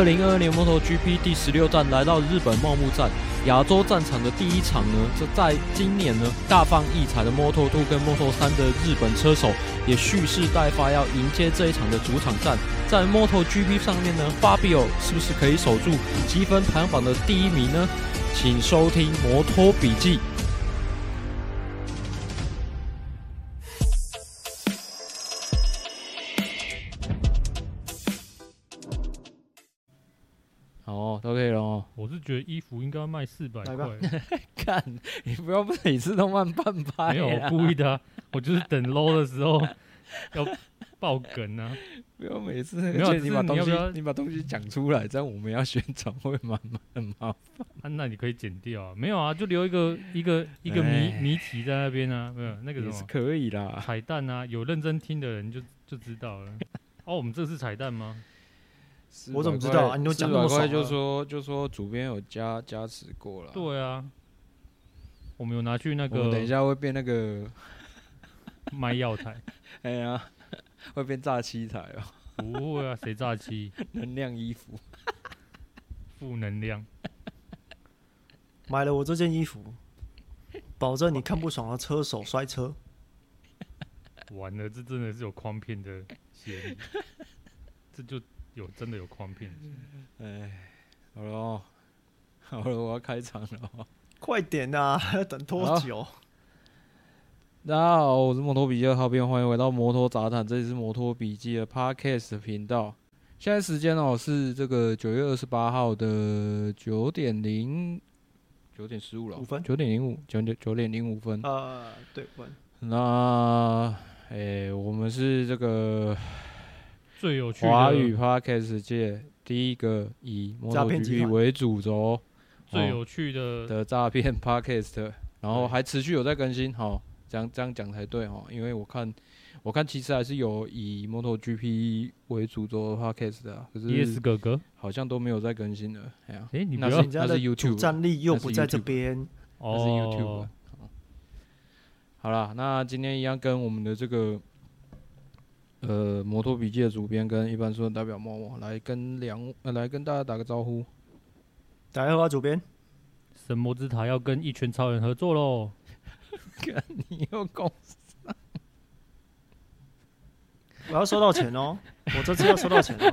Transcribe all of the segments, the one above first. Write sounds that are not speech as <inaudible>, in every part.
二零二二年 MotoGP 第十六站来到日本茂木站，亚洲战场的第一场呢，这在今年呢大放异彩的 Moto2 跟 Moto3 的日本车手也蓄势待发，要迎接这一场的主场战。在 MotoGP 上面呢，Fabio 是不是可以守住积分排行榜的第一名呢？请收听摩托笔记。服应该要卖四百块。<laughs> 看，你不要每次都慢半拍。没有，我故意的、啊。我就是等 low 的时候 <laughs> 要爆梗啊！不要每次那个，你把东西，你，你把东西讲出来，这样我们要宣传会蛮蛮麻烦。啊，那你可以剪掉啊。没有啊，就留一个一个一个谜谜题在那边啊。没有那个什么，是可以啦。彩蛋啊，有认真听的人就就知道了。哦，我们这是彩蛋吗？我怎么知道啊？你都讲那么快就说就说主编有加加持过了。对啊，我们有拿去那个。等一下会变那个卖药材。<laughs> 哎呀，会变诈欺台哦。不会啊，谁诈欺？<laughs> 能量衣服，<laughs> 负能量。买了我这件衣服，保证你看不爽的车手摔车。完了，这真的是有诓骗的嫌疑。这就。有真的有诓骗，哎，好了，好了，我要开场了，快点啊，还 <laughs> 要等多久？大家好，我是摩托笔记的浩编，欢迎回到摩托杂谈，这里是摩托笔记的 Podcast 频道。现在时间哦是这个九月二十八号的九点零九点十五了，五分，九点零五九点九点零五分。呃，对，分。那，哎，我们是这个。最有趣的华语 Podcast 界第一个以 MotoGP 为主轴，最有趣的的诈骗 Podcast，然后还持续有在更新，哈，这样这样讲才对哈，因为我看我看其实还是有以 MotoGP 为主轴的 Podcast 的，可是 Yes 哥哥？好像都没有在更新了，哎呀，哎，你不要，那是 YouTube，战力又不在这边，那是 YouTube，好了，那今天一样跟我们的这个。呃，摩托笔记的主编跟一般说的代表默默来跟两呃来跟大家打个招呼。大家好，主编。神魔之塔要跟一拳超人合作喽！<laughs> 跟你又公司，我要收到钱哦！我这次要收到钱哦。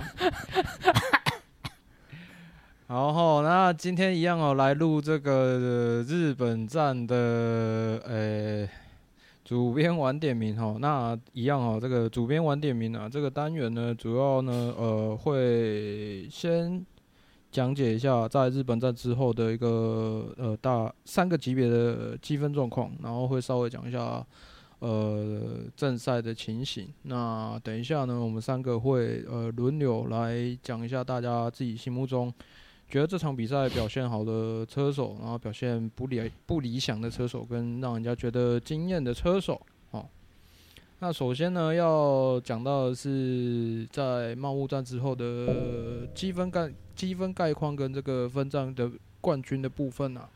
然后，那今天一样哦，来录这个日本站的呃。主编晚点名哈，那一样哈，这个主编晚点名啊，这个单元呢，主要呢，呃，会先讲解一下在日本站之后的一个呃大三个级别的积分状况，然后会稍微讲一下呃正赛的情形。那等一下呢，我们三个会呃轮流来讲一下大家自己心目中。觉得这场比赛表现好的车手，然后表现不理不理想的车手，跟让人家觉得惊艳的车手，哦，那首先呢，要讲到的是在茂物站之后的积分概积分概况跟这个分站的冠军的部分啊，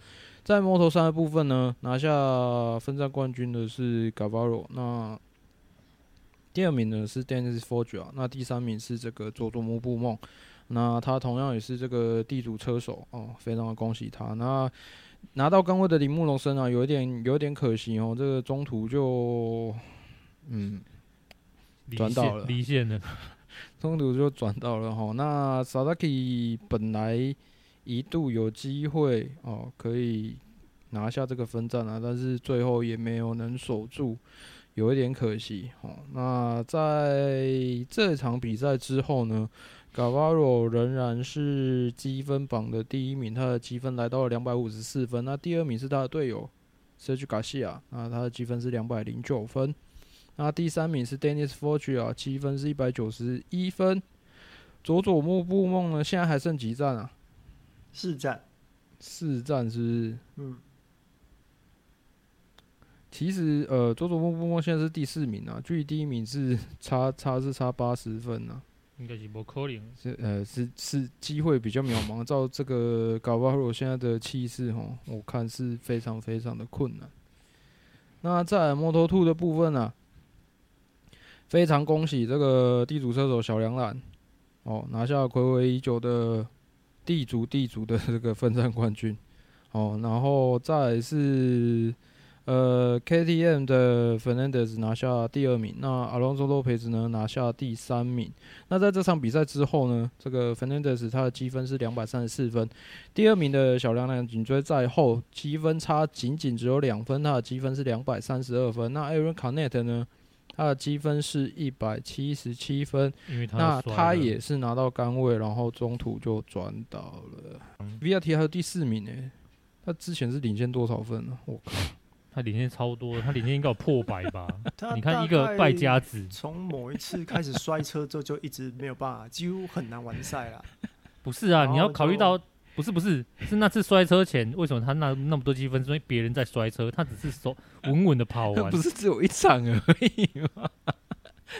在摩托三的部分呢，拿下分站冠军的是 Gavaro，那第二名呢是 Dennis Foggia，那第三名是这个佐佐木布梦。那他同样也是这个地主车手哦，非常的恭喜他。那拿到杆位的铃木龙生啊，有一点有一点可惜哦，这个中途就嗯转到了，离线了，<laughs> 中途就转到了哈。那 Sasaki 本来一度有机会哦，可以拿下这个分站啊，但是最后也没有能守住，有一点可惜哦。那在这场比赛之后呢？Gavaro 仍然是积分榜的第一名，他的积分来到了两百五十四分。那第二名是他的队友 Sergio Garcia，那他的积分是两百零九分。那第三名是 Dennis Forgia，积分是一百九十一分。佐佐木布梦呢？现在还剩几站啊？四站，四站是不是？嗯。其实呃，佐佐木布梦现在是第四名啊，距离第一名是差差是差八十分啊。应该是不可能，是呃是是机会比较渺茫。照这个搞不好现在的气势吼，我看是非常非常的困难。那在摩托兔的部分呢、啊，非常恭喜这个地主车手小梁兰哦，拿下暌违已久的地主地主的这个分站冠军，哦，然后再是。呃，KTM 的 Fernandez 拿下第二名，那 Alonso Lopez 呢拿下第三名。那在这场比赛之后呢，这个 Fernandez 他的积分是两百三十四分，第二名的小凉凉紧追在后，积分差仅仅只有两分，他的积分是两百三十二分。那 Aaron Canet 呢，他的积分是一百七十七分，那他也是拿到杆位，然后中途就转倒了。嗯、Vierty 还有第四名呢，他之前是领先多少分呢？我靠！他领先超多，他领先应该有破百吧？<laughs> 你看一个败家子，从某一次开始摔车之后就一直没有办法，几乎很难完赛了。<laughs> 不是啊，你要考虑到，不是不是，是那次摔车前为什么他那那么多积分？是因为别人在摔车，他只是说稳稳的跑完，<laughs> 不是只有一场而已吗？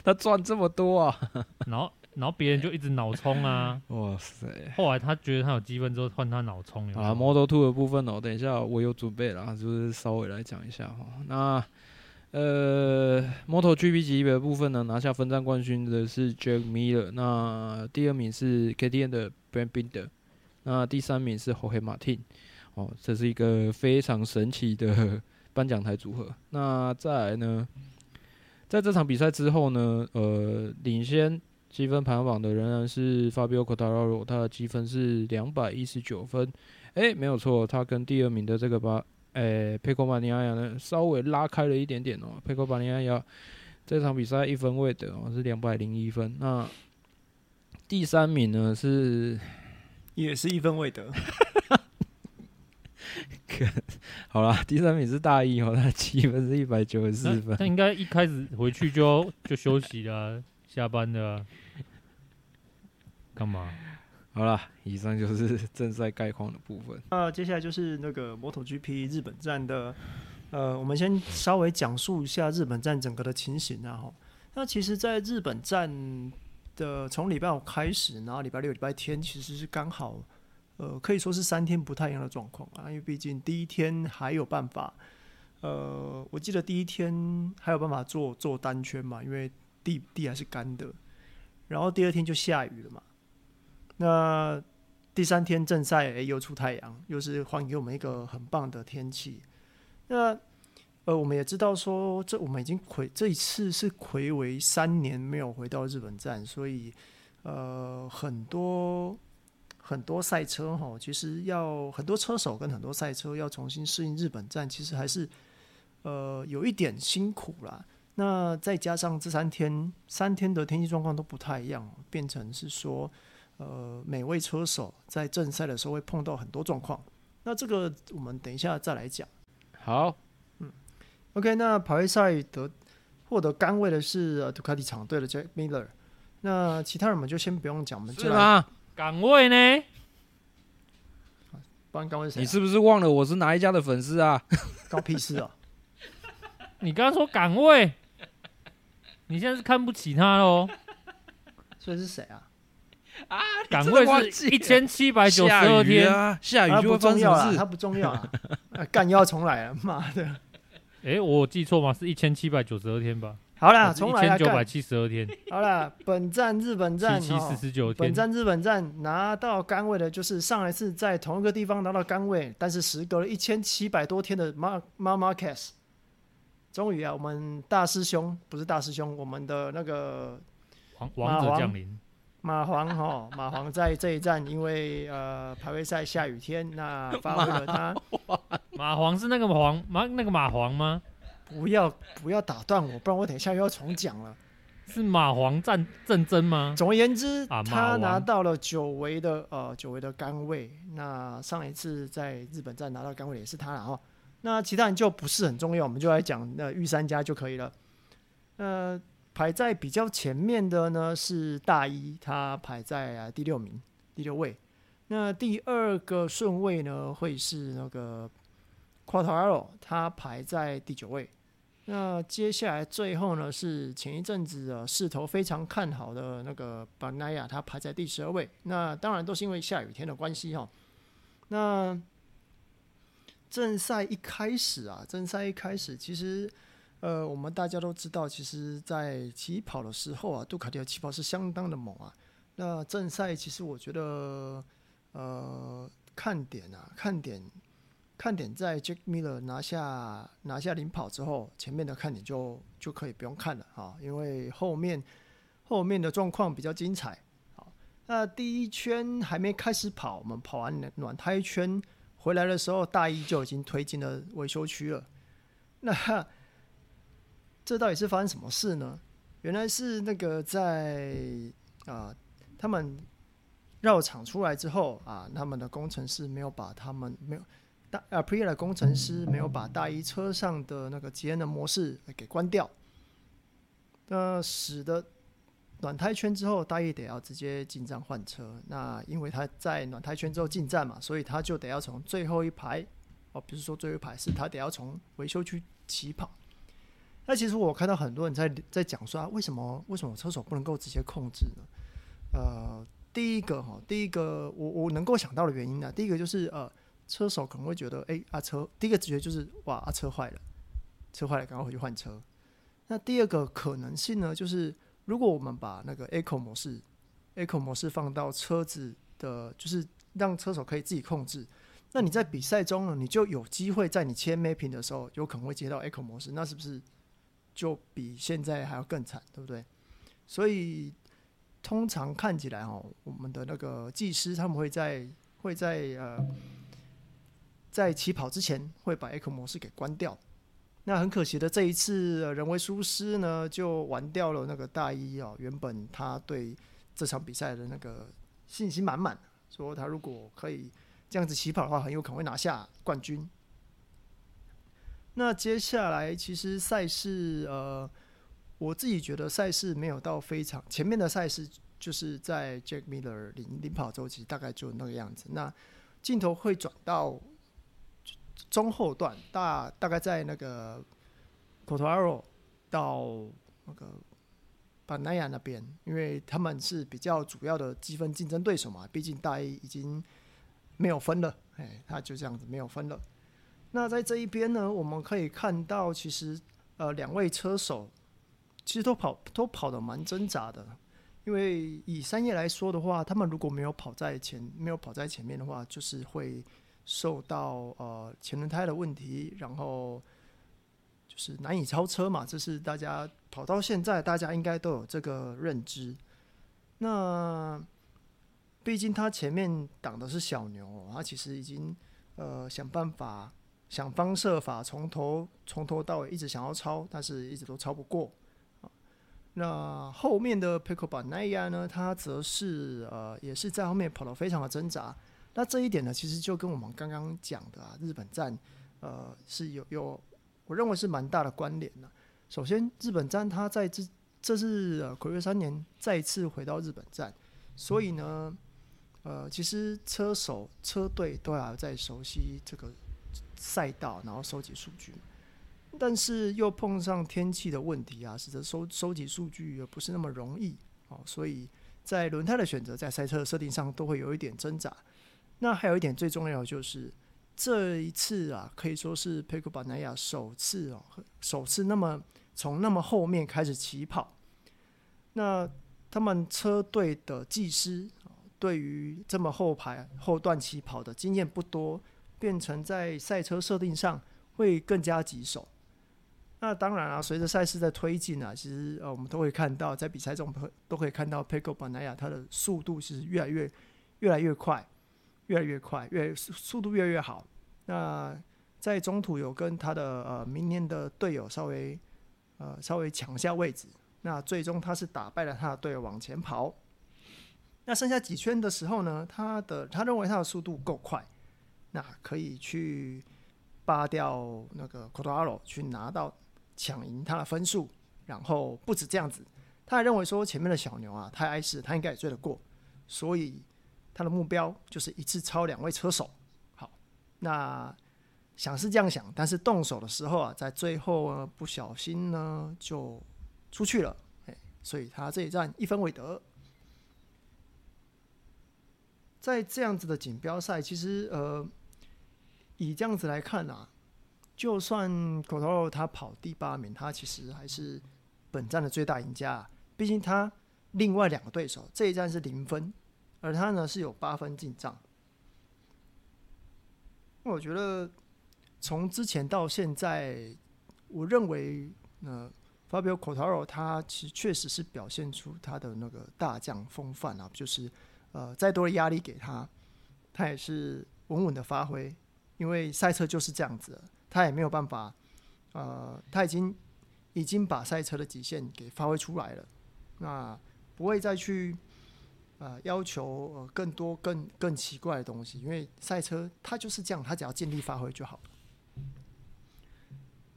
他赚这么多啊，然后。然后别人就一直脑冲啊！<laughs> 哇塞！后来他觉得他有积分之后，换他脑冲。啊，Moto Two 的部分哦，等一下我有准备了，就是稍微来讲一下哈。那呃，Moto GP 级别的部分呢，拿下分站冠军的是 Jack Miller，那第二名是 KTM 的 Brad Binder，那第三名是 Jorge Martin。哦，这是一个非常神奇的 <laughs> 颁奖台组合。那再来呢，在这场比赛之后呢，呃，领先。积分排行榜的仍然是 Fabio Quartararo，他的积分是两百一十九分。哎、欸，没有错，他跟第二名的这个巴，哎，Pecco Bagnaia 呢，稍微拉开了一点点哦。Pecco Bagnaia 这场比赛一分未得哦，是两百零一分。那第三名呢是也是一分未得。<laughs> 好啦，第三名是大一哦，他积分是一百九十四分。他应该一开始回去就就休息了。下班的、啊，干嘛？好了，以上就是 <laughs> 正赛概况的部分。那接下来就是那个 MotoGP 日本站的，呃，我们先稍微讲述一下日本站整个的情形啊。哈，那其实，在日本站的从礼拜五开始，然后礼拜六、礼拜天，其实是刚好，呃，可以说是三天不太一样的状况啊。因为毕竟第一天还有办法，呃，我记得第一天还有办法做做单圈嘛，因为。地地还是干的，然后第二天就下雨了嘛。那第三天正赛，哎，又出太阳，又是还给我们一个很棒的天气。那呃，我们也知道说，这我们已经睽这一次是睽违三年没有回到日本站，所以呃，很多很多赛车哈，其实要很多车手跟很多赛车要重新适应日本站，其实还是呃有一点辛苦啦。那再加上这三天三天的天气状况都不太一样，变成是说，呃，每位车手在正赛的时候会碰到很多状况。那这个我们等一下再来讲。好，嗯，OK，那排位赛得获得杆位的是杜卡迪厂队的 Jack Miller。那其他人我们就先不用讲，我们就来。是吗？杆位呢？不然杆位谁啊？你是不是忘了我是哪一家的粉丝啊？搞屁事啊！<laughs> 你刚刚说岗位。你现在是看不起他喽？所以是谁啊？啊，岗位是一千七百九十二天啊，下雨就不重要了，它不重要啊，干又要重来了，<laughs> 妈的！哎，我记错吗？是一千七百九十二天吧？好啦，重来，一千九百七十二天。好啦，本站日本站七七四十九天，本站日本站拿到杆位的就是上一次在同一个地方拿到杆位，但是时隔了一千七百多天的马马马凯斯。终于啊，我们大师兄不是大师兄，我们的那个王王者降临马皇哈马皇在这一站，因为呃排位赛下雨天，那 <laughs> 发挥了他马皇是那个黄马那个马皇吗？不要不要打断我，不然我等一下又要重讲了。是马皇战战争吗？总而言之，啊、他拿到了久违的呃久违的杆位。那上一次在日本站拿到杆位也是他了哈。那其他人就不是很重要，我们就来讲那御三家就可以了。呃，排在比较前面的呢是大一，他排在啊第六名，第六位。那第二个顺位呢会是那个 Quartararo，他排在第九位。那接下来最后呢是前一阵子啊势头非常看好的那个 Bagnaia，他排在第十二位。那当然都是因为下雨天的关系哈。那正赛一开始啊，正赛一开始，其实，呃，我们大家都知道，其实，在起跑的时候啊，杜卡迪的起跑是相当的猛啊。那正赛其实我觉得，呃，看点啊，看点，看点在 Jack Miller 拿下拿下领跑之后，前面的看点就就可以不用看了啊，因为后面后面的状况比较精彩。好，那第一圈还没开始跑，我们跑完暖胎圈回来的时候，大一就已经推进了维修区了。那这到底是发生什么事呢？原来是那个在啊。他们绕场出来之后啊，他们的工程师没有把他们没有大啊，Aprilia 的工程师没有把大一车上的那个节能模式给关掉，那使得暖胎圈之后大一得要直接进站换车。那因为他在暖胎圈之后进站嘛，所以他就得要从最后一排哦，不是说最后一排，是他得要从维修区起跑。那其实我看到很多人在在讲说啊，为什么为什么车手不能够直接控制呢？呃，第一个哈，第一个我我能够想到的原因呢，第一个就是呃，车手可能会觉得，哎、啊、车，第一个直觉就是哇，啊、车坏了，车坏了，赶快回去换车。那第二个可能性呢，就是如果我们把那个 echo 模式，echo 模式放到车子的，就是让车手可以自己控制，那你在比赛中呢，你就有机会在你切 mapping 的时候，有可能会接到 echo 模式，那是不是就比现在还要更惨，对不对？所以。通常看起来哦，我们的那个技师他们会在会在呃在起跑之前会把 echo 模式给关掉。那很可惜的，这一次人为疏失呢，就玩掉了那个大一哦。原本他对这场比赛的那个信心满满，说他如果可以这样子起跑的话，很有可能会拿下冠军。那接下来其实赛事呃。我自己觉得赛事没有到非常前面的赛事，就是在 Jack Miller 领领跑周期，大概就那个样子。那镜头会转到中后段，大大概在那个 Cotaro 到那个 b a n a y a 那边，因为他们是比较主要的积分竞争对手嘛。毕竟大一已经没有分了，哎，他就这样子没有分了。那在这一边呢，我们可以看到，其实呃两位车手。其实都跑都跑得蛮挣扎的，因为以三叶来说的话，他们如果没有跑在前，没有跑在前面的话，就是会受到呃前轮胎的问题，然后就是难以超车嘛。这是大家跑到现在，大家应该都有这个认知。那毕竟他前面挡的是小牛，他其实已经呃想办法想方设法从头从头到尾一直想要超，但是一直都超不过。那后面的 Pecco Bagnaia 呢？他则是呃，也是在后面跑得非常的挣扎。那这一点呢，其实就跟我们刚刚讲的啊，日本站呃是有有，我认为是蛮大的关联的。首先，日本站他在这这是呃暌违三年再次回到日本站，所以呢，呃，其实车手车队都要在熟悉这个赛道，然后收集数据。但是又碰上天气的问题啊，使得收收集数据也不是那么容易哦，所以在轮胎的选择，在赛车的设定上都会有一点挣扎。那还有一点最重要的就是这一次啊，可以说是 Pecco Bagnaia 首次哦，首次那么从那么后面开始起跑。那他们车队的技师对于这么后排后段起跑的经验不多，变成在赛车设定上会更加棘手。那当然啊，随着赛事的推进啊，其实呃，我们都会看到，在比赛中都可以看到 Pecco Bagnaia 它的速度其实越来越越来越快，越来越快，越速度越来越好。那在中途有跟他的呃明年的队友稍微呃稍微抢下位置，那最终他是打败了他的队友往前跑。那剩下几圈的时候呢，他的他认为他的速度够快，那可以去扒掉那个 Cotaro，去拿到。抢赢他的分数，然后不止这样子，他还认为说前面的小牛啊太碍事，他应该也追得过，所以他的目标就是一次超两位车手。好，那想是这样想，但是动手的时候啊，在最后呢不小心呢就出去了，哎，所以他这一站一分未得。在这样子的锦标赛，其实呃，以这样子来看啊。就算 Cotaro 他跑第八名，他其实还是本站的最大赢家。毕竟他另外两个对手，这一站是零分，而他呢是有八分进账。我觉得从之前到现在，我认为呃，Fabio Cotaro 他其实确实是表现出他的那个大将风范啊，就是呃再多的压力给他，他也是稳稳的发挥，因为赛车就是这样子，他也没有办法，呃，他已经已经把赛车的极限给发挥出来了，那不会再去。呃，要求呃更多更更奇怪的东西，因为赛车它就是这样，它只要尽力发挥就好。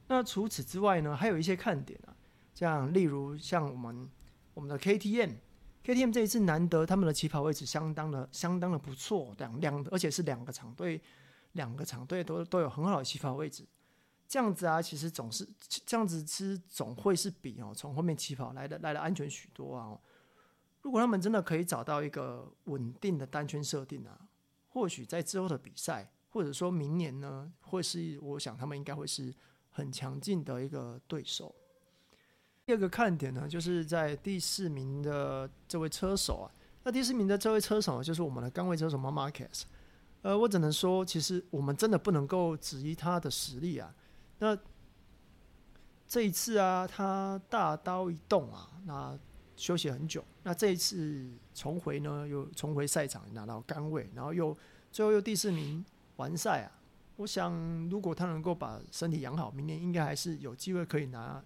那除此之外呢，还有一些看点啊，像例如像我们我们的 KTM，KTM 这一次难得他们的起跑位置相当的相当的不错，两两而且是两个场队两个场队都都有很好的起跑位置，这样子啊，其实总是这样子是总会是比哦从后面起跑来的来的安全许多啊。如果他们真的可以找到一个稳定的单圈设定啊，或许在之后的比赛，或者说明年呢，会是我想他们应该会是很强劲的一个对手。第二个看点呢，就是在第四名的这位车手啊，那第四名的这位车手就是我们的杆位车手 Marc Marquez。呃，我只能说，其实我们真的不能够质疑他的实力啊。那这一次啊，他大刀一动啊，那。休息很久，那这一次重回呢，又重回赛场拿到杆位，然后又最后又第四名完赛啊！我想，如果他能够把身体养好，明年应该还是有机会可以拿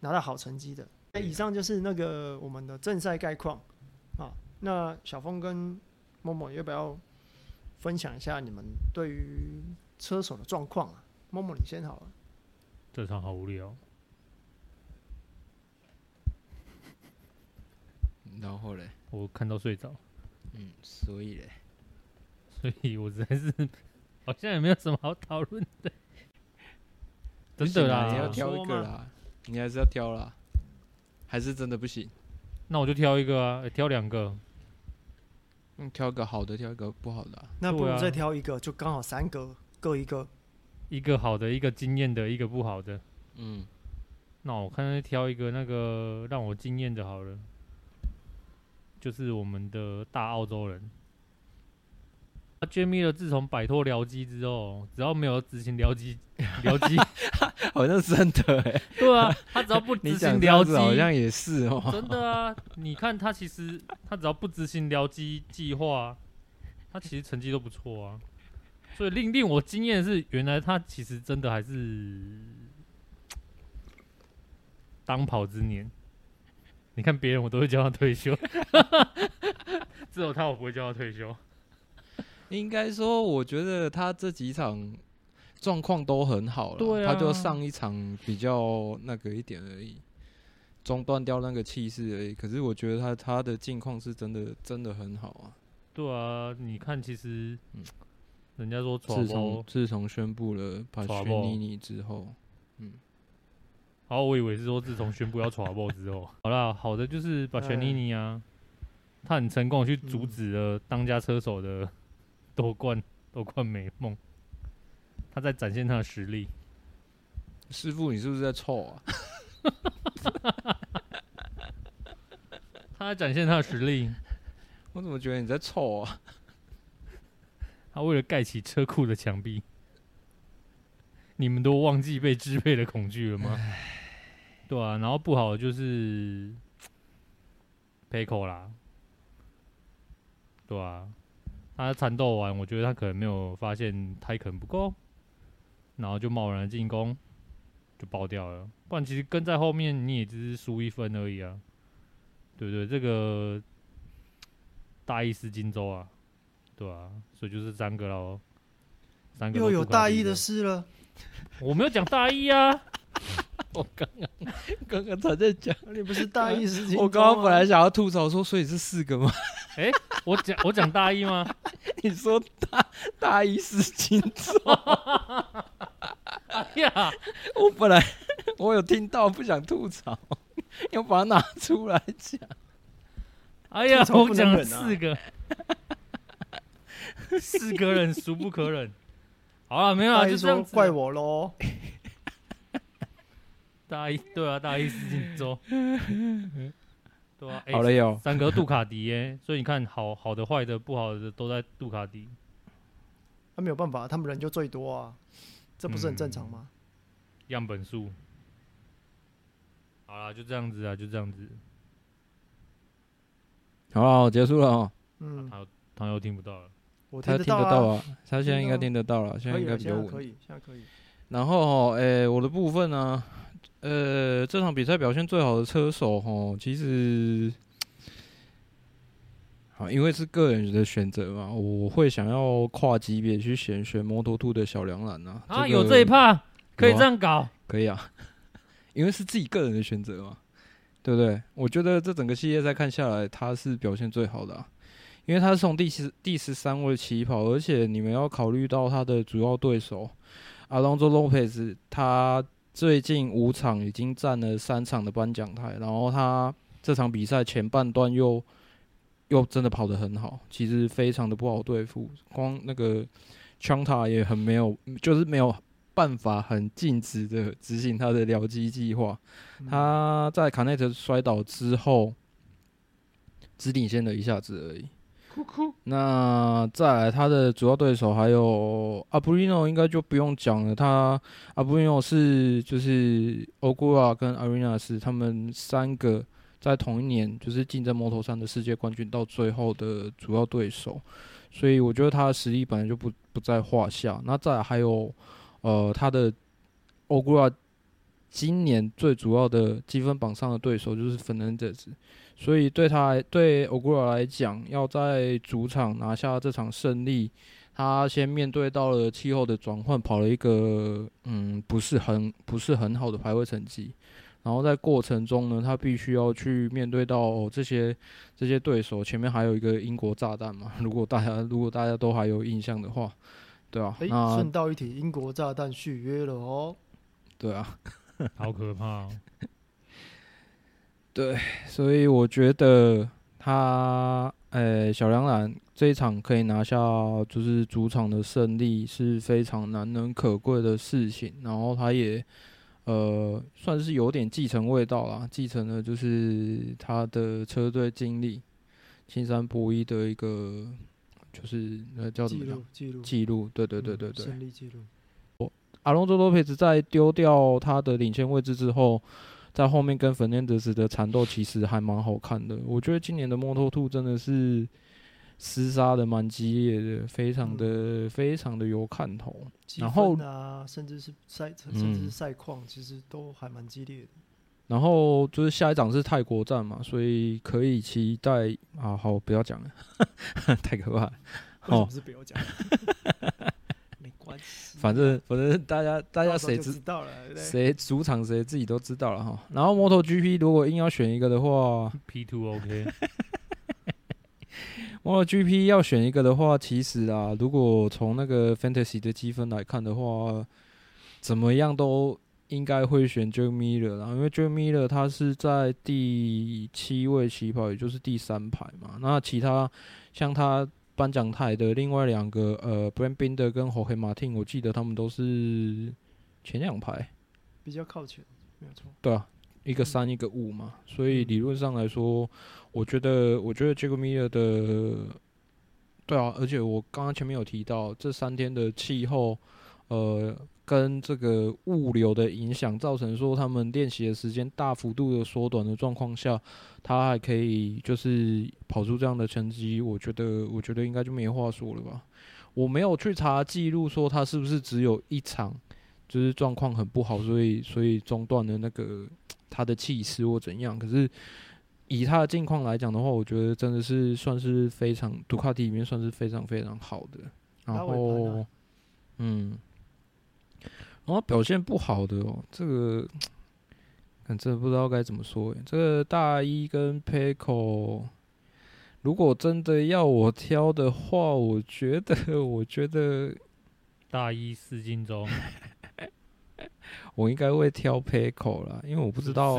拿到好成绩的。那以上就是那个我们的正赛概况啊。那小峰跟默默要不要分享一下你们对于车手的状况啊？默默你先好了。这场好无聊。<laughs> 然后嘞，我看到睡着。嗯，所以嘞，所以我实在是好像也没有什么好讨论的。<laughs> 真的啦，你要挑一个啦，你还是要挑啦，还是真的不行？那我就挑一个啊，挑两个。嗯，挑一个好的，挑一个不好的啊。那不如再挑一个，就刚好三个，各一个。一个好的，一个惊艳的，一个不好的。嗯，那我看看挑一个那个让我惊艳的好了。就是我们的大澳洲人，啊，Jamie 的自从摆脱僚机之后，只要没有执行僚机，僚机 <laughs> <laughs> 好像是真的哎。对啊，他只要不 <laughs> 执行撩机，好像也是哦。真的啊，你看他其实他只要不执行撩机计划，他其实成绩都不错啊。所以令令我惊艳的是，原来他其实真的还是当跑之年。你看别人，我都会叫他退休，<laughs> 只有他，我不会叫他退休。应该说，我觉得他这几场状况都很好了。对啊，他就上一场比较那个一点而已，中断掉那个气势而已。可是我觉得他他的近况是真的真的很好啊。对啊，你看，其实，嗯，人家说，自从自从宣布了帕雪尼尼之后，嗯。好，我以为是说自从宣布要 trouble 之后，<laughs> 好啦，好的就是把全尼尼啊，他很成功去阻止了当家车手的 <laughs> 夺冠夺冠美梦，他在展现他的实力。师傅，你是不是在臭啊？他在展现他的实力，我怎么觉得你在臭啊？他为了盖起车库的墙壁，你们都忘记被支配的恐惧了吗？对啊，然后不好的就是，Pecco 啦，对啊，他缠斗完，我觉得他可能没有发现胎可能不够，然后就贸然进攻，就爆掉了。不然其实跟在后面你也只是输一分而已啊，对不对？这个大意失荆州啊，对啊，所以就是三个喽，三个又有大意的事了，我没有讲大意啊。<laughs> 我刚刚刚刚才在讲，<laughs> 你不是大意失荆州？我刚刚本来想要吐槽说，所以是四个吗？哎、欸，我讲我讲大意吗？<laughs> 你说大大意失荆州？哎呀，我本来 <laughs> 我有听到，不想吐槽，要把它拿出来讲。哎呀，我讲了四个，四个人孰不可忍？好了，没有啊，就这样子，怪我喽。<laughs> 大一对啊，大意失荆州。对啊，欸、好了有。三个杜卡迪耶，所以你看好好的、坏的、不好的都在杜卡迪。他没有办法，他们人就最多啊，这不是很正常吗？嗯、样本数。好啦，就这样子啊，就这样子。好了，结束了哦。嗯，他他又听不到了。我听得到啊，他现在应该听得到了，现在应该比较稳。可以，现在可以。然后，诶，我的部分呢，呃，这场比赛表现最好的车手，哦，其实，好，因为是个人的选择嘛，我会想要跨级别去选选摩托兔的小梁兰啊。啊，有这一趴，可以这样搞？可以啊。<laughs> 因为是自己个人的选择嘛，对不对？我觉得这整个系列赛看下来，他是表现最好的啊，因为他是从第十第十三位起跑，而且你们要考虑到他的主要对手阿隆佐·洛佩兹，他最近五场已经占了三场的颁奖台，然后他这场比赛前半段又又真的跑得很好，其实非常的不好对付，光那个枪塔也很没有，就是没有。办法很尽职的执行他的僚机计划。他在卡内特摔倒之后，只领先了一下子而已。那再来，他的主要对手还有阿布里诺，应该就不用讲了。他阿布里诺是就是欧古拉跟阿瑞纳斯他们三个在同一年就是竞争摩托三的世界冠军到最后的主要对手，所以我觉得他的实力本来就不不在话下。那再还有。呃，他的欧古拉今年最主要的积分榜上的对手就是芬兰德斯，所以对他对欧古拉来讲，要在主场拿下这场胜利，他先面对到了气候的转换，跑了一个嗯不是很不是很好的排位成绩，然后在过程中呢，他必须要去面对到、哦、这些这些对手，前面还有一个英国炸弹嘛，<laughs> 如果大家如果大家都还有印象的话。对啊，诶，顺道一提，英国炸弹续约了哦。对啊，<laughs> 好可怕哦。对，所以我觉得他，诶，小梁兰这一场可以拿下，就是主场的胜利是非常难能可贵的事情。然后他也，呃，算是有点继承味道啦，继承了就是他的车队经历，青山博一的一个。就是呃叫什么讲？记录记录，对对对对对。胜利记录。我阿隆佐多佩兹在丢掉他的领先位置之后，在后面跟粉嫩德斯的缠斗其实还蛮好看的。我觉得今年的摩托兔真的是厮杀的蛮激烈的，非常的、嗯、非常的有看头。然后啊，甚至是赛，甚至是赛况，其实都还蛮激烈的。然后就是下一场是泰国站嘛，所以可以期待啊。好，不要讲了，<laughs> 太可怕了。哦，是不要讲，<laughs> 没关系。反正反正大家大家谁知道了，谁主场谁自己都知道了哈。然后摩托 GP 如果硬要选一个的话，P two OK。摩托 GP 要选一个的话，其实啊，如果从那个 Fantasy 的积分来看的话，怎么样都。应该会选 Jack Miller 啦，因为 Jack Miller 他是在第七位起跑，也就是第三排嘛。那其他像他颁奖台的另外两个，呃，Brad Binder 跟 Jorge Martin，我记得他们都是前两排，比较靠前，没有错。对啊，一个三，一个五嘛。所以理论上来说，我觉得，我觉得 Jack Miller 的，对啊，而且我刚刚前面有提到这三天的气候，呃。跟这个物流的影响，造成说他们练习的时间大幅度的缩短的状况下，他还可以就是跑出这样的成绩，我觉得我觉得应该就没话说了吧。我没有去查记录说他是不是只有一场就是状况很不好，所以所以中断了那个 <tsk> 他的气势或怎样。可是以他的近况来讲的话，我觉得真的是算是非常杜卡迪里面算是非常非常好的。然后，嗯。然后表现不好的哦，这个，反正不知道该怎么说。这个大一跟 Pecco，如果真的要我挑的话，我觉得，我觉得大一四进中，<laughs> 我应该会挑 Pecco 啦，因为我不知道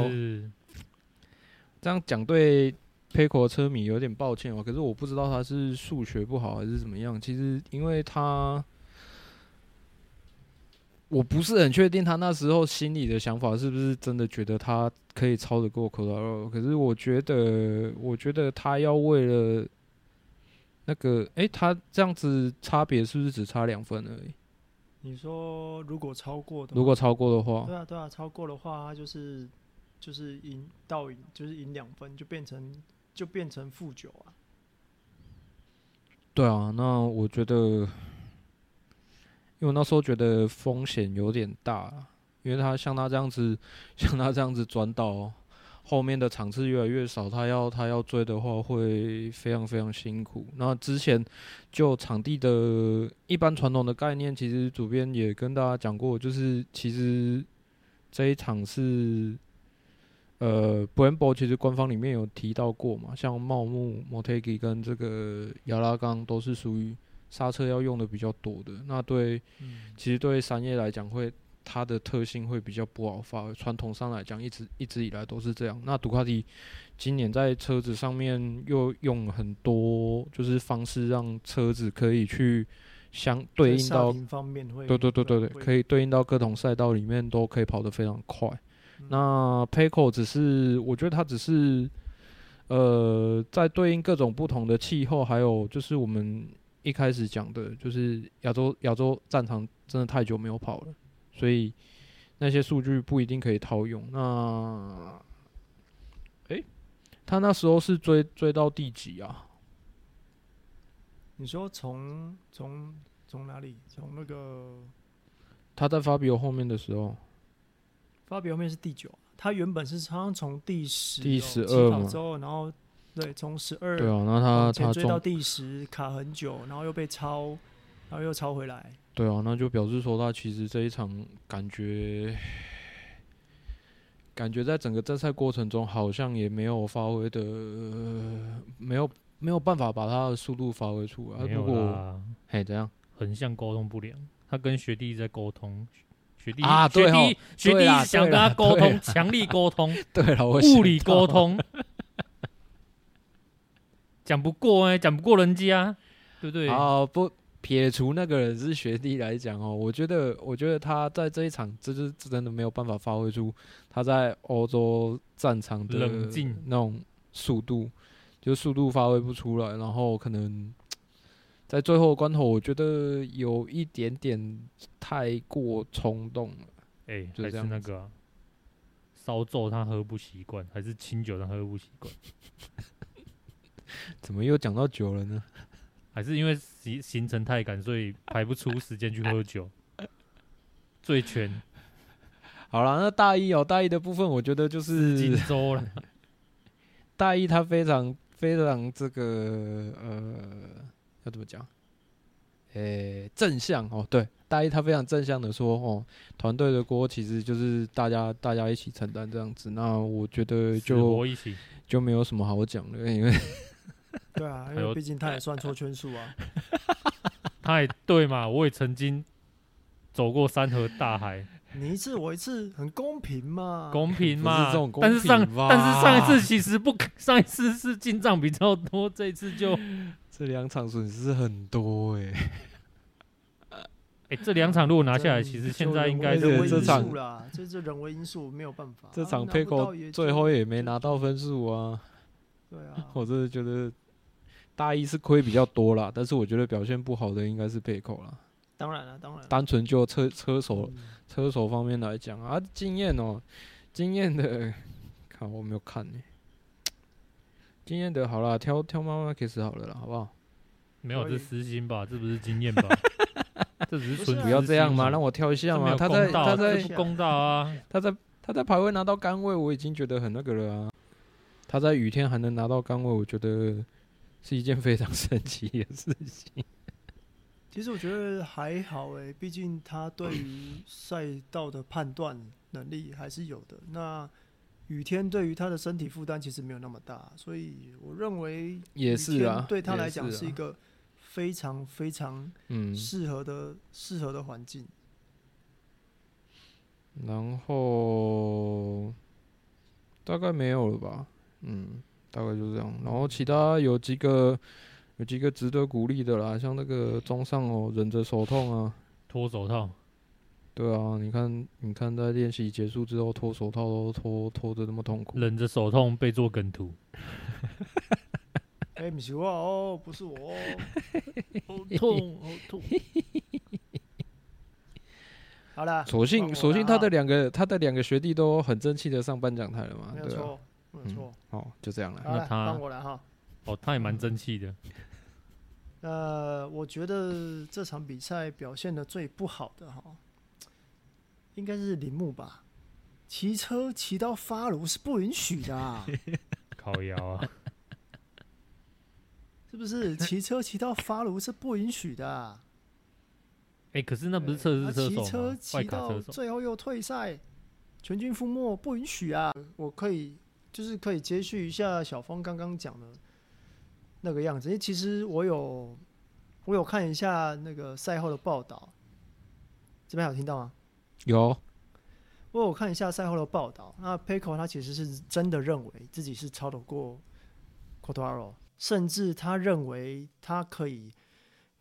这样讲对 Pecco 车迷有点抱歉哦。可是我不知道他是数学不好还是怎么样。其实因为他。我不是很确定他那时候心里的想法是不是真的觉得他可以超得过 Quartararo，可是我觉得，我觉得他要为了那个，哎、欸，他这样子差别是不是只差两分而已？你说如果超过的，如果超过的话，对啊对啊，超过的话，他就是就是赢倒赢，就是赢两分，就变成就变成负九啊。对啊，那我觉得，因为那时候觉得风险有点大，因为他像他这样子，<laughs> 像他这样子转倒，后面的场次越来越少，他要他要追的话会非常非常辛苦。那之前就场地的一般传统的概念，其实主编也跟大家讲过，就是其实这一场是。呃，Brembo 其实官方里面有提到过嘛，像茂木、Motegi 跟这个亚拉冈都是属于刹车要用的比较多的。那对，嗯、其实对山叶来讲，会它的特性会比较不好发挥。传统上来讲，一直一直以来都是这样。那杜卡迪今年在车子上面又用很多就是方式，让车子可以去相对应到，对对对对对，可以对应到各种赛道里面都可以跑得非常快。那 Pecco 只是，我觉得它只是，呃，在对应各种不同的气候，还有就是我们一开始讲的，就是亚洲亚洲战场真的太久没有跑了，所以那些数据不一定可以套用。那，诶、欸，他那时候是追追到第几啊？你说从从从哪里？从那个他在 Fabio 后面的时候。发表面是第九，他原本是好像从第十、第十二嘛，之后然后对从十二对啊，那他他追到第十卡很久，然后又被超，然后又超回来。对啊，那就表示说他其实这一场感觉感觉在整个正赛过程中好像也没有发挥的，没有没有办法把他的速度发挥出来。如果嘿怎样，横向沟通不良，他跟学弟在沟通。学弟啊，学弟，哦、学弟想跟他沟通，强力沟通，<laughs> 对了，物理沟通，<laughs> 讲不过哎、欸，讲不过人家，对不对？啊，不撇除那个人是学弟来讲哦，我觉得，我觉得他在这一场，这就是真的没有办法发挥出他在欧洲战场的冷静那种速度，就速度发挥不出来，然后可能。在最后关头，我觉得有一点点太过冲动了。哎、欸，还是那个烧酒他喝不习惯，还是清酒他喝不习惯？<laughs> 怎么又讲到酒了呢？还是因为行行程太赶，所以排不出时间去喝酒？<laughs> 醉拳。好了，那大一哦，大一的部分，我觉得就是金州了。<laughs> 大一他非常非常这个呃。要怎么讲？诶、欸，正向哦，对，大一他非常正向的说哦，团队的锅其实就是大家大家一起承担这样子。那我觉得就就没有什么好讲的，因为 <laughs> 对啊，因为毕竟他也算错圈数啊。<laughs> 他也对嘛，我也曾经走过山河大海。你一次我一次，很公平嘛？公平嘛？平但是上但是上一次其实不，上一次是进账比较多，这一次就这两场损失很多哎、欸。哎、欸，这两场如果拿下来，其实现在应该是这场啦，这是人为因素没有办法。这场 Pecco 最后也没拿到分数啊。对啊，<laughs> 我真的觉得大一是亏比较多啦，但是我觉得表现不好的应该是 Pecco 啦。当然了，当然。单纯就车车手、嗯、车手方面来讲啊，经验哦，经验的，<laughs> 看我没有看呢。经验的好了，挑挑妈妈开始好了啦，好不好？没有，这私心吧？<laughs> 这不是经验吧？这只是纯不要这样嘛，让我挑一下嘛。他在他在不公道啊！他在他在排位拿到杆位，我已经觉得很那个了啊。他在雨天还能拿到杆位，我觉得是一件非常神奇的事情。其实我觉得还好诶，毕竟他对于赛道的判断能力还是有的。那雨天对于他的身体负担其实没有那么大，所以我认为也是啊，对他来讲是一个非常非常适合的适合的环境。然后大概没有了吧？嗯，大概就是这样。然后其他有几个。有几个值得鼓励的啦，像那个中上哦，忍着手痛啊，脱手套，对啊，你看，你看，在练习结束之后脱手套都脱脱的那么痛苦，忍着手痛被做梗图。哎、欸，不是我哦，不是我哦，好痛，<laughs> 好痛。好了，所幸所幸他的两个他的两个学弟都很争气的上颁奖台了嘛，没有错，没有错。哦，就这样了。那他放我来哈。哦，他也蛮争气的。呃，我觉得这场比赛表现的最不好的哈，应该是铃木吧。骑车骑到发炉是不允许的啊，<laughs> 靠腰啊，是不是？骑车骑到发炉是不允许的啊。哎、欸，可是那不是测试车手吗？骑车骑到最后又退赛，全军覆没不允许啊！我可以就是可以接续一下小峰刚刚讲的那个样子，因为其实我有我有看一下那个赛后的报道，这边有听到吗？有，不过我看一下赛后的报道。那 Pecco 他其实是真的认为自己是超得过 Quartararo，甚至他认为他可以。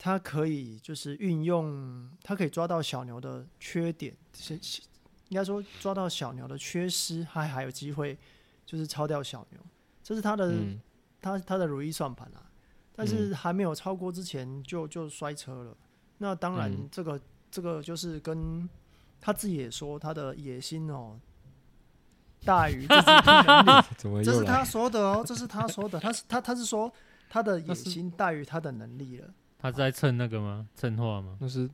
他可以就是运用，他可以抓到小牛的缺点，是应该说抓到小牛的缺失，还还有机会就是超掉小牛，这是他的、嗯、他他的如意算盘啊。但是还没有超过之前就就摔车了。那当然，这个、嗯、这个就是跟他自己也说，他的野心哦大于自己的 <laughs> 能力，这是他说的哦，这是他说的，他是他他是说他的野心大于他的能力了。他是在蹭那个吗？蹭话吗？那是，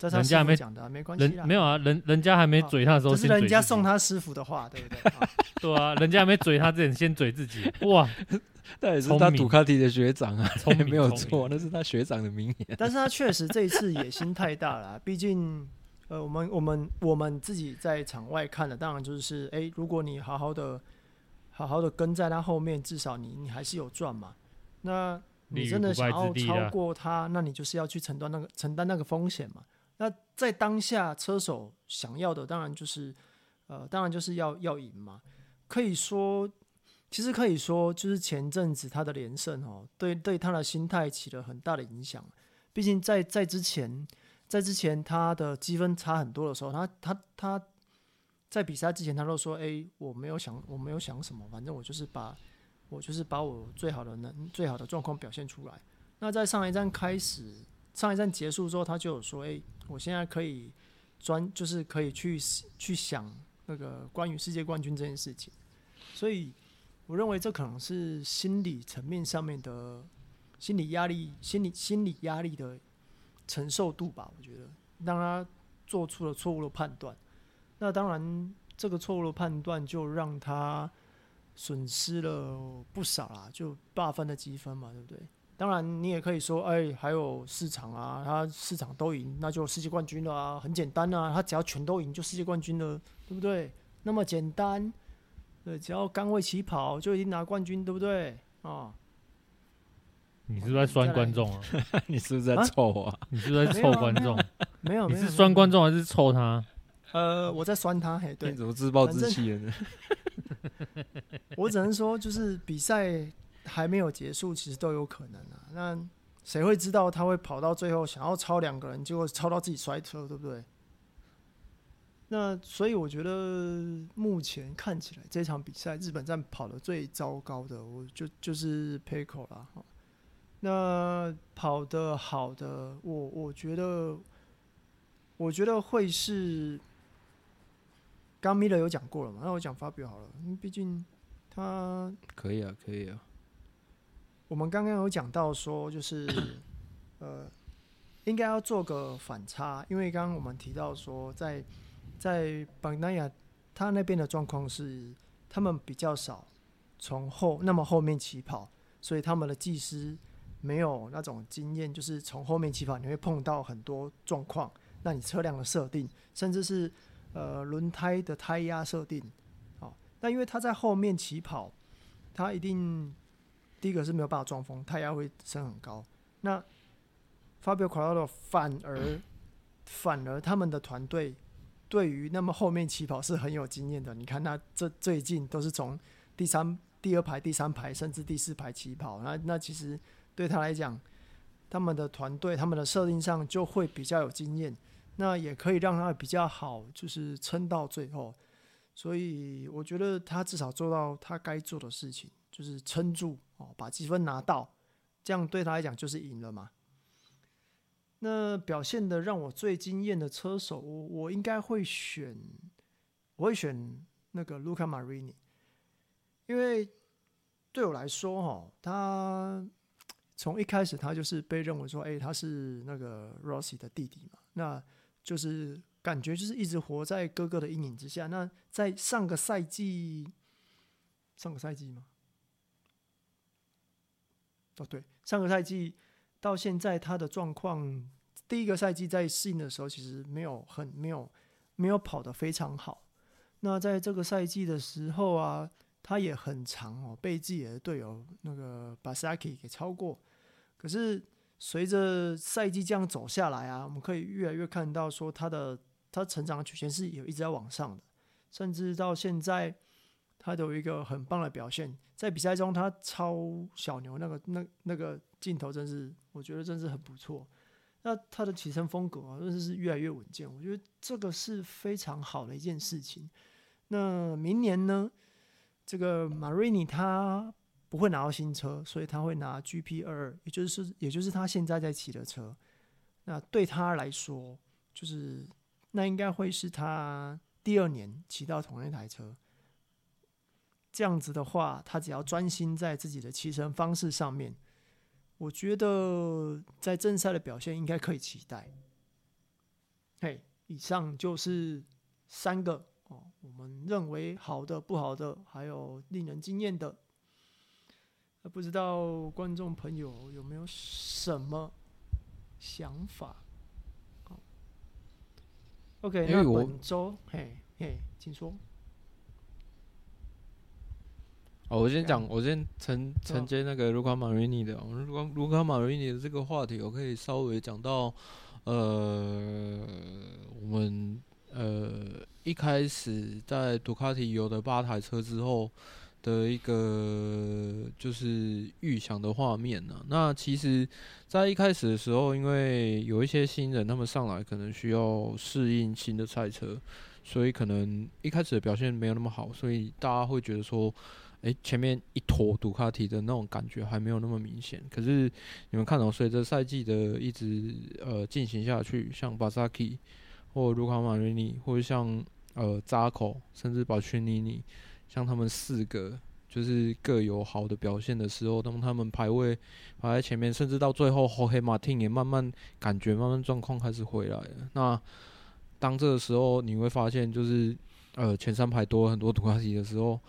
人家还没讲的、啊，没关系。没有啊，人人家还没嘴他的时候，这是人家送他师傅的话，对不对？<laughs> 对啊，人家还没嘴他之前，先嘴自己。<laughs> 哇，那也是他杜卡迪的学长啊，聪明没有错，那是他学长的名言。但是他确实这一次野心太大了，毕竟，呃，我们我们我们自己在场外看的，当然就是，哎、欸，如果你好好的好好的跟在他后面，至少你你还是有赚嘛。那你真的想要超过他，那你就是要去承担那个承担那个风险嘛。那在当下，车手想要的当然就是，呃，当然就是要要赢嘛。可以说，其实可以说，就是前阵子他的连胜哦，对对他的心态起了很大的影响。毕竟在在之前，在之前他的积分差很多的时候，他他他在比赛之前他都说：“哎，我没有想，我没有想什么，反正我就是把。”我就是把我最好的能、最好的状况表现出来。那在上一站开始、上一站结束之后，他就有说：“诶、欸，我现在可以专，就是可以去去想那个关于世界冠军这件事情。”所以，我认为这可能是心理层面上面的心理压力、心理心理压力的承受度吧。我觉得让他做出了错误的判断。那当然，这个错误的判断就让他。损失了不少啦，就八分的积分嘛，对不对？当然，你也可以说，哎、还有市场啊，他市场都赢，那就世界冠军了啊，很简单啊，他只要全都赢就世界冠军了，对不对？那么简单，对，只要刚位起跑就一定拿冠军，对不对？啊，你是不是在酸观众啊？<laughs> 你是不是在臭啊？啊你是不是在臭观众？没有，没有，你是酸观众还是臭他？呃，我在酸他，嘿，对，你怎么自暴自弃了呢？<laughs> 我只能说，就是比赛还没有结束，其实都有可能啊。那谁会知道他会跑到最后想要超两个人，结果超到自己摔车，对不对？那所以我觉得目前看起来这场比赛日本站跑的最糟糕的，我就就是 Pecco 啦。那跑的好的，我我觉得我觉得会是。刚 Miller 有讲过了嘛？那我讲 Fabio 好了，因为毕竟他可以啊，可以啊。我们刚刚有讲到说，就是呃，应该要做个反差，因为刚刚我们提到说在，在在 Bagnaia 他那边的状况是，他们比较少从后那么后面起跑，所以他们的技师没有那种经验，就是从后面起跑你会碰到很多状况，那你车辆的设定，甚至是。呃，轮胎的胎压设定，好，那因为他在后面起跑，他一定第一个是没有办法装风，胎压会升很高。那 Fabio Quartararo 反而反而他们的团队对于那么后面起跑是很有经验的。你看，那这最近都是从第三、第二排、第三排甚至第四排起跑，那那其实对他来讲，他们的团队他们的设定上就会比较有经验。那也可以让他比较好，就是撑到最后。所以我觉得他至少做到他该做的事情，就是撑住哦，把积分拿到，这样对他来讲就是赢了嘛。那表现的让我最惊艳的车手，我我应该会选，我会选那个卢卡马瑞尼，因为对我来说，哈，他从一开始他就是被认为说，哎，他是那个 Rossi 的弟弟嘛，那就是。感觉就是一直活在哥哥的阴影之下。那在上个赛季，上个赛季吗？哦，对，上个赛季到现在他的状况，第一个赛季在适应的时候，其实没有很没有没有跑得非常好。那在这个赛季的时候啊，他也很长哦，被自己的队友那个巴萨基给超过。可是随着赛季这样走下来啊，我们可以越来越看到说他的。他成长的曲线是有一直在往上的，甚至到现在，他都有一个很棒的表现。在比赛中，他超小牛那个那那个镜头，真是我觉得真是很不错。那他的骑乘风格啊，真的是越来越稳健。我觉得这个是非常好的一件事情。那明年呢，这个马瑞尼他不会拿到新车，所以他会拿 GP 二二，也就是也就是他现在在骑的车。那对他来说，就是。那应该会是他第二年骑到同一台车，这样子的话，他只要专心在自己的骑乘方式上面，我觉得在正赛的表现应该可以期待。嘿，以上就是三个，我们认为好的、不好的，还有令人惊艳的。不知道观众朋友有没有什么想法？OK，那本周，嘿，嘿，请说。哦，我先讲，我先承承接那个卢卡马瑞尼的。卢卡卢卡马瑞尼的这个话题，我可以稍微讲到，呃，我们呃一开始在杜卡迪有的八台车之后。的一个就是预想的画面呢、那其实，在一开始的时候，因为有一些新人，他们上来可能需要适应新的赛车，所以可能一开始的表现没有那么好，所以大家会觉得说，诶，前面一坨杜卡迪的那种感觉还没有那么明显。可是你们看到，随着赛季的一直呃进行下去，像巴萨基或卢卡马瑞尼，或者像呃扎口，甚至巴屈尼尼。像他们四个就是各有好的表现的时候，当他们排位排在前面，甚至到最后，后黑马汀也慢慢感觉慢慢状况开始回来了。那当这个时候，你会发现就是呃前三排多了很多杜卡迪的时候，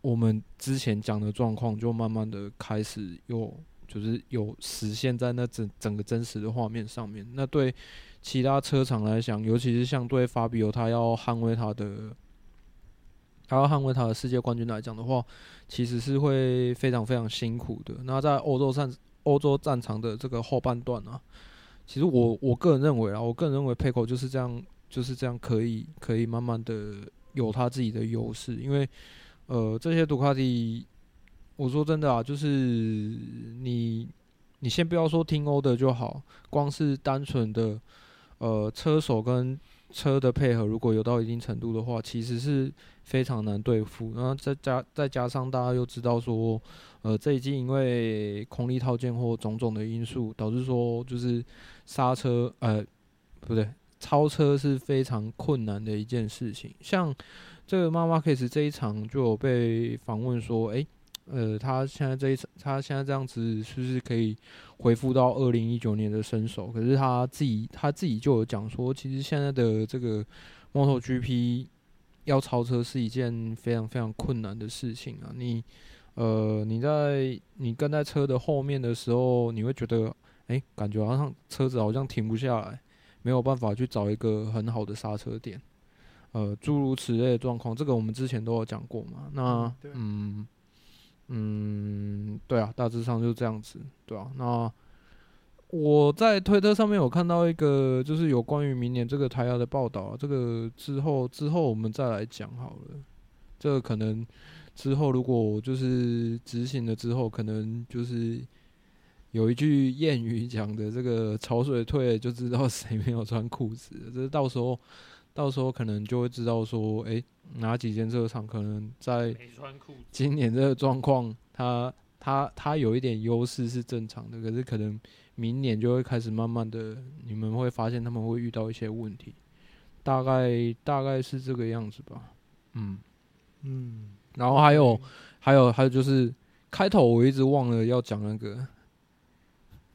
我们之前讲的状况就慢慢的开始有就是有实现在那整整个真实的画面上面。那对其他车厂来讲，尤其是像对法比欧，他要捍卫他的。他要捍卫他的世界冠军来讲的话，其实是会非常非常辛苦的。那在欧洲战欧洲战场的这个后半段啊，其实我我个人认为啊，我个人认为佩口就是这样就是这样可以可以慢慢的有他自己的优势，因为呃这些杜卡迪，我说真的啊，就是你你先不要说听欧的就好，光是单纯的呃车手跟车的配合，如果有到一定程度的话，其实是。非常难对付，然后再加再加上大家又知道说，呃，这一季因为空力套件或种种的因素，导致说就是刹车，呃，不对，超车是非常困难的一件事情。像这个妈妈 case 这一场就有被访问说，诶、呃，他现在这一场，他现在这样子是不是可以恢复到二零一九年的身手？可是他自己他自己就有讲说，其实现在的这个 MotoGP。要超车是一件非常非常困难的事情啊！你，呃，你在你跟在车的后面的时候，你会觉得，哎、欸，感觉好像车子好像停不下来，没有办法去找一个很好的刹车点，呃，诸如此类的状况，这个我们之前都有讲过嘛。那，嗯，嗯，对啊，大致上就是这样子，对啊，那。我在推特上面有看到一个，就是有关于明年这个胎压的报道，这个之后之后我们再来讲好了。这个可能之后如果就是执行了之后，可能就是有一句谚语讲的，这个潮水退了就知道谁没有穿裤子，这到时候到时候可能就会知道说，哎、欸，哪几间车厂可能在今年这个状况，它它它有一点优势是正常的，可是可能明年就会开始慢慢的，你们会发现他们会遇到一些问题，大概大概是这个样子吧，嗯嗯，然后还有还有还有就是开头我一直忘了要讲那个。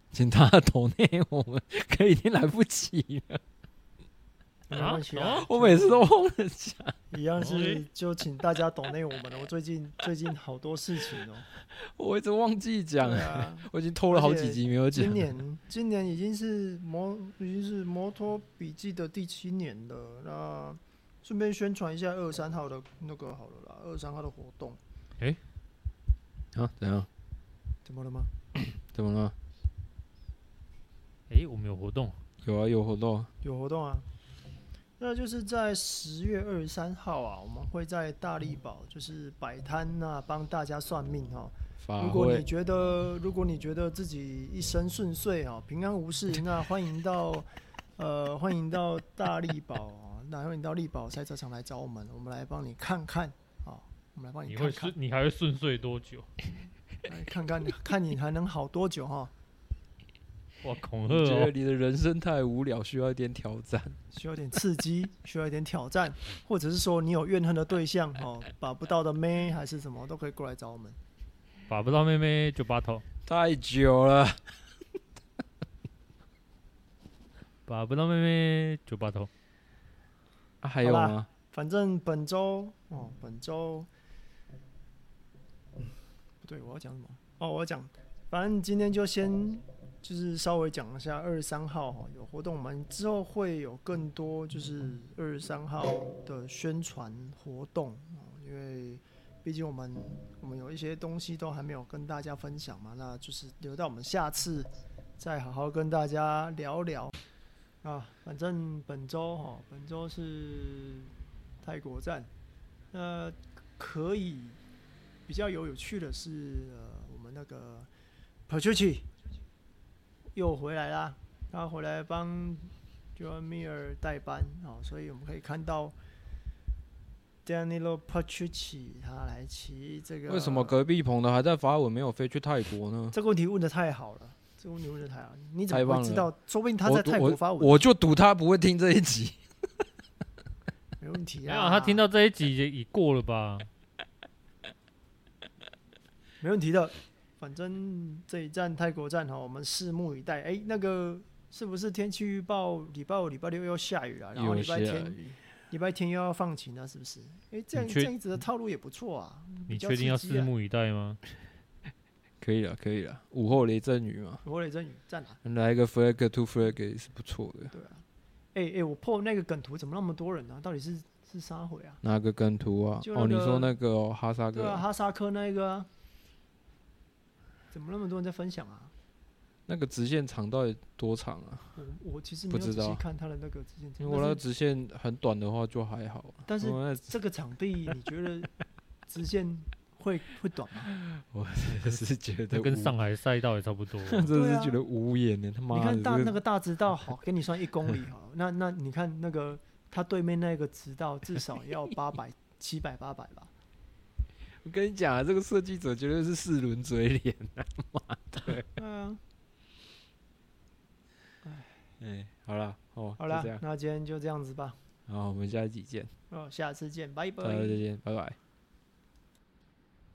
请他抖内，我们可已经来不及了。啊，我每次都忘了讲。一样是就请大家懂内我们了。我最近最近好多事情哦，我一直忘记讲。啊，<laughs> 我已经拖了好几集没有讲。今年今年已经是摩已经是摩托笔记的第七年了。那顺便宣传一下二三号的那个好了啦，二三号的活动。哎，啊，怎样？怎么了吗？<coughs> 怎么了？哎、欸，我们有活动，有啊，有活动，有活动啊。那就是在十月二十三号啊，我们会在大力宝就是摆摊那帮大家算命哈、啊。如果你觉得，如果你觉得自己一生顺遂啊，平安无事，<laughs> 那欢迎到呃，欢迎到大力宝啊，那欢迎到力宝赛车场来找我们，我们来帮你看看啊，我们来帮你看看，你会你还会顺遂多久？来看看，看你还能好多久哈。我恐吓哦！觉得你的人生太无聊，需要一点挑战，<laughs> 需要一点刺激，需要一点挑战，或者是说你有怨恨的对象哦，把不到的妹还是什么，都可以过来找我们。把不到妹妹就把头，太久了。<laughs> 把不到妹妹就把头。啊，还有吗？反正本周哦，本周，不对，我要讲什么？哦，我要讲，反正今天就先。就是稍微讲一下二十三号哈有活动，我们之后会有更多就是二十三号的宣传活动，因为毕竟我们我们有一些东西都还没有跟大家分享嘛，那就是留到我们下次再好好跟大家聊聊啊。反正本周哈本周是泰国站，那可以比较有有趣的是呃我们那个 Petrucci 又回来啦，他回来帮 Joan Mir 代班哦，所以我们可以看到 Danilo Petrucci 他来骑这个。为什么隔壁棚的还在发文，没有飞去泰国呢？这个问题问的太好了，这个问题问的太好，你怎么会知道？说不定他在泰国发文。我，我就赌他不会听这一集。<laughs> 没问题啊，没有，他听到这一集也已过了吧？没问题的。反正这一站泰国站哈，我们拭目以待。哎、欸，那个是不是天气预报礼拜五、礼拜六又下雨啊？然后礼拜天、礼拜天又要放晴了，是不是？哎、欸，这样这样子的套路也不错啊。你确定要拭目以待吗？<laughs> 可以了，可以了。午后雷阵雨嘛。午后雷阵雨，在哪？来一个 flag to flag 也是不错的。对啊。哎、欸、哎、欸，我破那个梗图怎么那么多人呢、啊？到底是是啥回啊？哪个梗图啊？那个、哦，你说那个、哦、哈萨克？对啊，哈萨克那个、啊。怎么那么多人在分享啊？那个直线长到底多长啊？我我其实没有仔细看他的那个直线长。如果那个直线很短的话就还好。但是这个场地你觉得直线会会短吗？<laughs> 我是觉得跟上海赛道也差不多。<laughs> 真是觉得无言的，他妈！你看大那个大直道好，给你算一公里好，那那你看那个他对面那个直道至少要八百、七百、八百吧。我跟你讲啊，这个设计者绝对是四轮嘴脸啊！妈的，嗯，哎，好了，哦，好了，那今天就这样子吧。好，我们下期见。哦，下次见，拜拜。再见，拜拜。